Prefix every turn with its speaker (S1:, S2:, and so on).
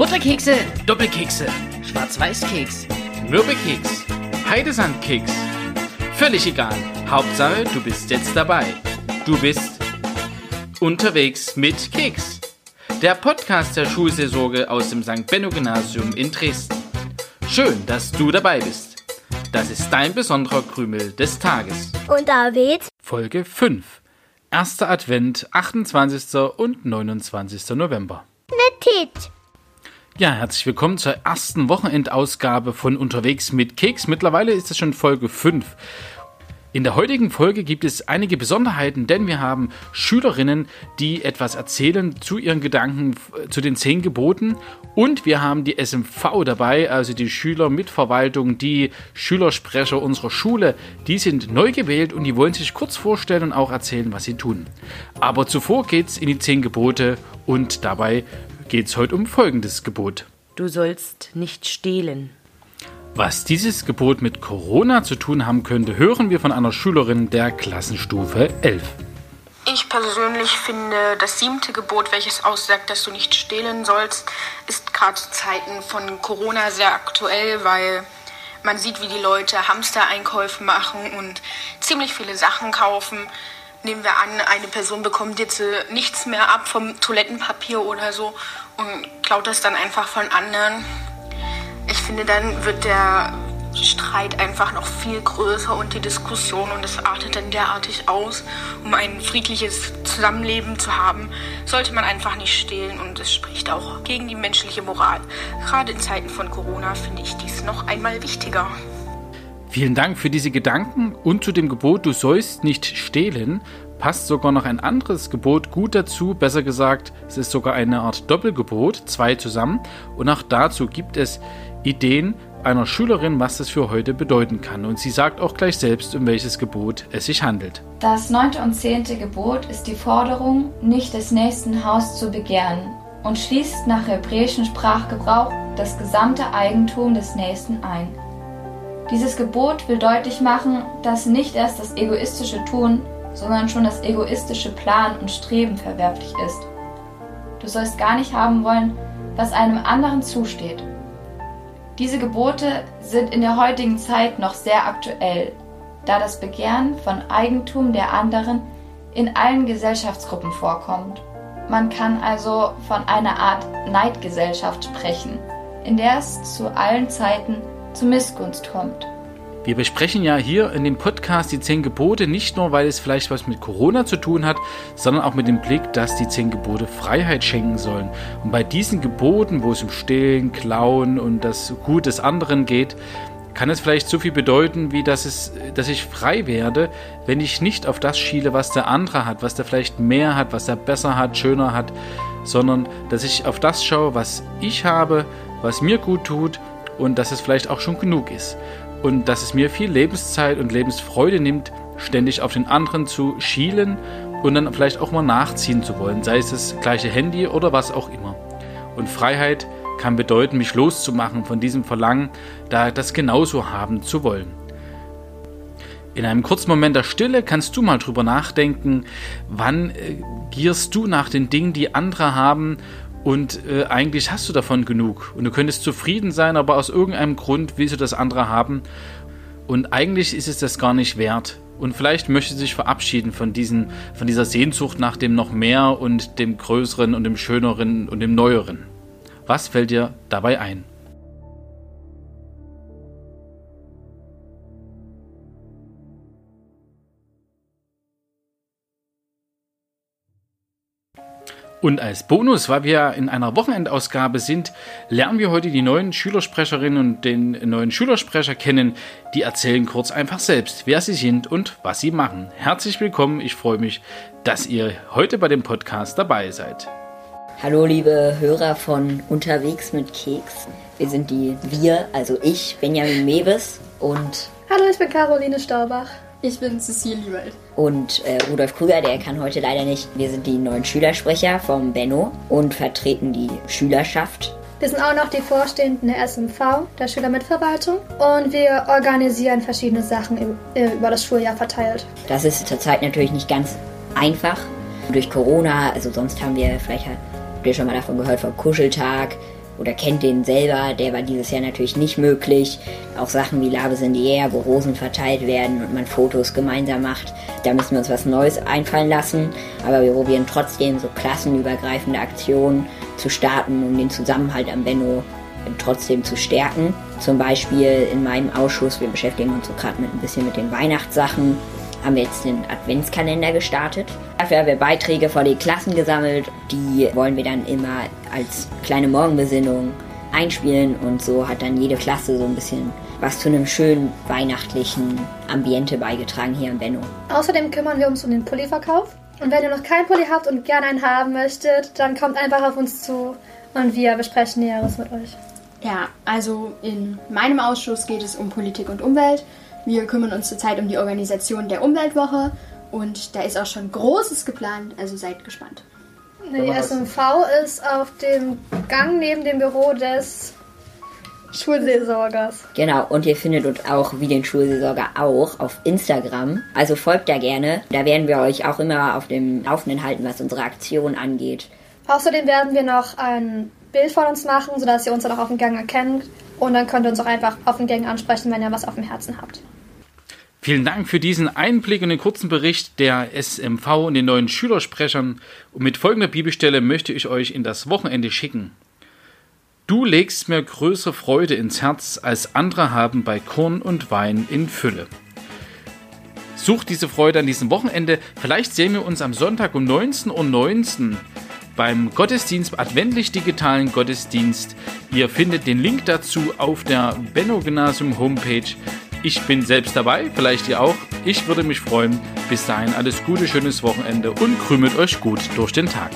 S1: Butterkekse,
S2: Doppelkekse,
S1: Schwarz-Weiß-Keks,
S2: Mürbekeks, Heidesandkeks. Völlig egal. Hauptsache, du bist jetzt dabei. Du bist unterwegs mit Keks. Der Podcast der Schulseelsorge aus dem St. Benno Gymnasium in Dresden. Schön, dass du dabei bist. Das ist dein besonderer Krümel des Tages.
S3: Und David?
S2: Folge 5. Erster Advent, 28. und 29. November.
S3: Netit.
S2: Ja, herzlich willkommen zur ersten Wochenendausgabe von Unterwegs mit Keks. Mittlerweile ist es schon Folge 5. In der heutigen Folge gibt es einige Besonderheiten, denn wir haben Schülerinnen, die etwas erzählen zu ihren Gedanken zu den zehn Geboten und wir haben die SMV dabei, also die Schüler mit Verwaltung, die Schülersprecher unserer Schule. Die sind neu gewählt und die wollen sich kurz vorstellen und auch erzählen, was sie tun. Aber zuvor geht's in die zehn Gebote und dabei geht's heute um folgendes Gebot.
S4: Du sollst nicht stehlen.
S2: Was dieses Gebot mit Corona zu tun haben könnte, hören wir von einer Schülerin der Klassenstufe 11.
S5: Ich persönlich finde, das siebte Gebot, welches aussagt, dass du nicht stehlen sollst, ist gerade zu Zeiten von Corona sehr aktuell, weil man sieht, wie die Leute Hamstereinkäufe machen und ziemlich viele Sachen kaufen. Nehmen wir an, eine Person bekommt jetzt äh, nichts mehr ab vom Toilettenpapier oder so und klaut das dann einfach von anderen. Ich finde, dann wird der Streit einfach noch viel größer und die Diskussion und es artet dann derartig aus. Um ein friedliches Zusammenleben zu haben, sollte man einfach nicht stehlen und es spricht auch gegen die menschliche Moral. Gerade in Zeiten von Corona finde ich dies noch einmal wichtiger.
S2: Vielen Dank für diese Gedanken und zu dem Gebot, du sollst nicht stehlen, passt sogar noch ein anderes Gebot gut dazu. Besser gesagt, es ist sogar eine Art Doppelgebot, zwei zusammen. Und auch dazu gibt es Ideen einer Schülerin, was das für heute bedeuten kann. Und sie sagt auch gleich selbst, um welches Gebot es sich handelt.
S6: Das neunte und zehnte Gebot ist die Forderung, nicht des nächsten Haus zu begehren und schließt nach hebräischem Sprachgebrauch das gesamte Eigentum des Nächsten ein. Dieses Gebot will deutlich machen, dass nicht erst das egoistische Tun, sondern schon das egoistische Plan und Streben verwerflich ist. Du sollst gar nicht haben wollen, was einem anderen zusteht. Diese Gebote sind in der heutigen Zeit noch sehr aktuell, da das Begehren von Eigentum der anderen in allen Gesellschaftsgruppen vorkommt. Man kann also von einer Art Neidgesellschaft sprechen, in der es zu allen Zeiten zu Missgunst kommt.
S2: Wir besprechen ja hier in dem Podcast die zehn Gebote nicht nur, weil es vielleicht was mit Corona zu tun hat, sondern auch mit dem Blick, dass die zehn Gebote Freiheit schenken sollen. Und bei diesen Geboten, wo es um Stehlen, Klauen und das Gut des anderen geht, kann es vielleicht so viel bedeuten, wie dass, es, dass ich frei werde, wenn ich nicht auf das schiele, was der andere hat, was der vielleicht mehr hat, was er besser hat, schöner hat, sondern dass ich auf das schaue, was ich habe, was mir gut tut und dass es vielleicht auch schon genug ist. Und dass es mir viel Lebenszeit und Lebensfreude nimmt, ständig auf den anderen zu schielen und dann vielleicht auch mal nachziehen zu wollen, sei es das gleiche Handy oder was auch immer. Und Freiheit kann bedeuten, mich loszumachen von diesem Verlangen, da das genauso haben zu wollen. In einem kurzen Moment der Stille kannst du mal drüber nachdenken, wann äh, gierst du nach den Dingen, die andere haben und äh, eigentlich hast du davon genug. Und du könntest zufrieden sein, aber aus irgendeinem Grund willst du das andere haben. Und eigentlich ist es das gar nicht wert. Und vielleicht möchte sich verabschieden von, diesen, von dieser Sehnsucht nach dem noch mehr und dem Größeren und dem Schöneren und dem Neueren. Was fällt dir dabei ein? Und als Bonus, weil wir in einer Wochenendausgabe sind, lernen wir heute die neuen Schülersprecherinnen und den neuen Schülersprecher kennen. Die erzählen kurz einfach selbst, wer sie sind und was sie machen. Herzlich willkommen, ich freue mich, dass ihr heute bei dem Podcast dabei seid.
S7: Hallo liebe Hörer von Unterwegs mit Keks. Wir sind die Wir, also ich, Benjamin Mewes und
S8: Hallo, ich bin Caroline Staubach.
S9: Ich bin Cecilie Welt.
S7: Und äh, Rudolf Krüger, der kann heute leider nicht. Wir sind die neuen Schülersprecher vom Benno und vertreten die Schülerschaft.
S8: Wir sind auch noch die Vorstehenden der SMV, der Schülermitverwaltung. Und wir organisieren verschiedene Sachen äh, über das Schuljahr verteilt.
S7: Das ist zurzeit natürlich nicht ganz einfach. Durch Corona, also sonst haben wir, vielleicht habt ihr schon mal davon gehört, vom Kuscheltag. Oder kennt den selber. Der war dieses Jahr natürlich nicht möglich. Auch Sachen wie Labes in the Air, wo Rosen verteilt werden und man Fotos gemeinsam macht. Da müssen wir uns was Neues einfallen lassen. Aber wir probieren trotzdem so klassenübergreifende Aktionen zu starten, um den Zusammenhalt am Benno trotzdem zu stärken. Zum Beispiel in meinem Ausschuss, wir beschäftigen uns so gerade mit ein bisschen mit den Weihnachtssachen, haben wir jetzt den Adventskalender gestartet. Dafür haben wir Beiträge vor die Klassen gesammelt. Die wollen wir dann immer als kleine Morgenbesinnung einspielen und so hat dann jede Klasse so ein bisschen was zu einem schönen weihnachtlichen Ambiente beigetragen hier in Benno.
S8: Außerdem kümmern wir uns um den Pulliverkauf. Und wenn ihr noch keinen Pulli habt und gerne einen haben möchtet, dann kommt einfach auf uns zu und wir besprechen Näheres mit euch.
S9: Ja, also in meinem Ausschuss geht es um Politik und Umwelt. Wir kümmern uns zurzeit um die Organisation der Umweltwoche und da ist auch schon Großes geplant, also seid gespannt.
S8: Die SMV ist auf dem Gang neben dem Büro des Schulseelsorgers.
S7: Genau, und ihr findet uns auch, wie den Schulseelsorger auch, auf Instagram. Also folgt da gerne. Da werden wir euch auch immer auf dem Laufenden halten, was unsere Aktion angeht.
S8: Außerdem werden wir noch ein Bild von uns machen, sodass ihr uns dann auch auf dem Gang erkennt. Und dann könnt ihr uns auch einfach auf den Gang ansprechen, wenn ihr was auf dem Herzen habt.
S2: Vielen Dank für diesen Einblick und den kurzen Bericht der SMV und den neuen Schülersprechern. Und mit folgender Bibelstelle möchte ich euch in das Wochenende schicken. Du legst mir größere Freude ins Herz, als andere haben bei Korn und Wein in Fülle. Sucht diese Freude an diesem Wochenende. Vielleicht sehen wir uns am Sonntag um 19.19 Uhr 19 beim Gottesdienst, adventlich digitalen Gottesdienst. Ihr findet den Link dazu auf der Benno Gymnasium Homepage. Ich bin selbst dabei, vielleicht ihr auch. Ich würde mich freuen. Bis dahin alles Gute, schönes Wochenende und krümelt euch gut durch den Tag.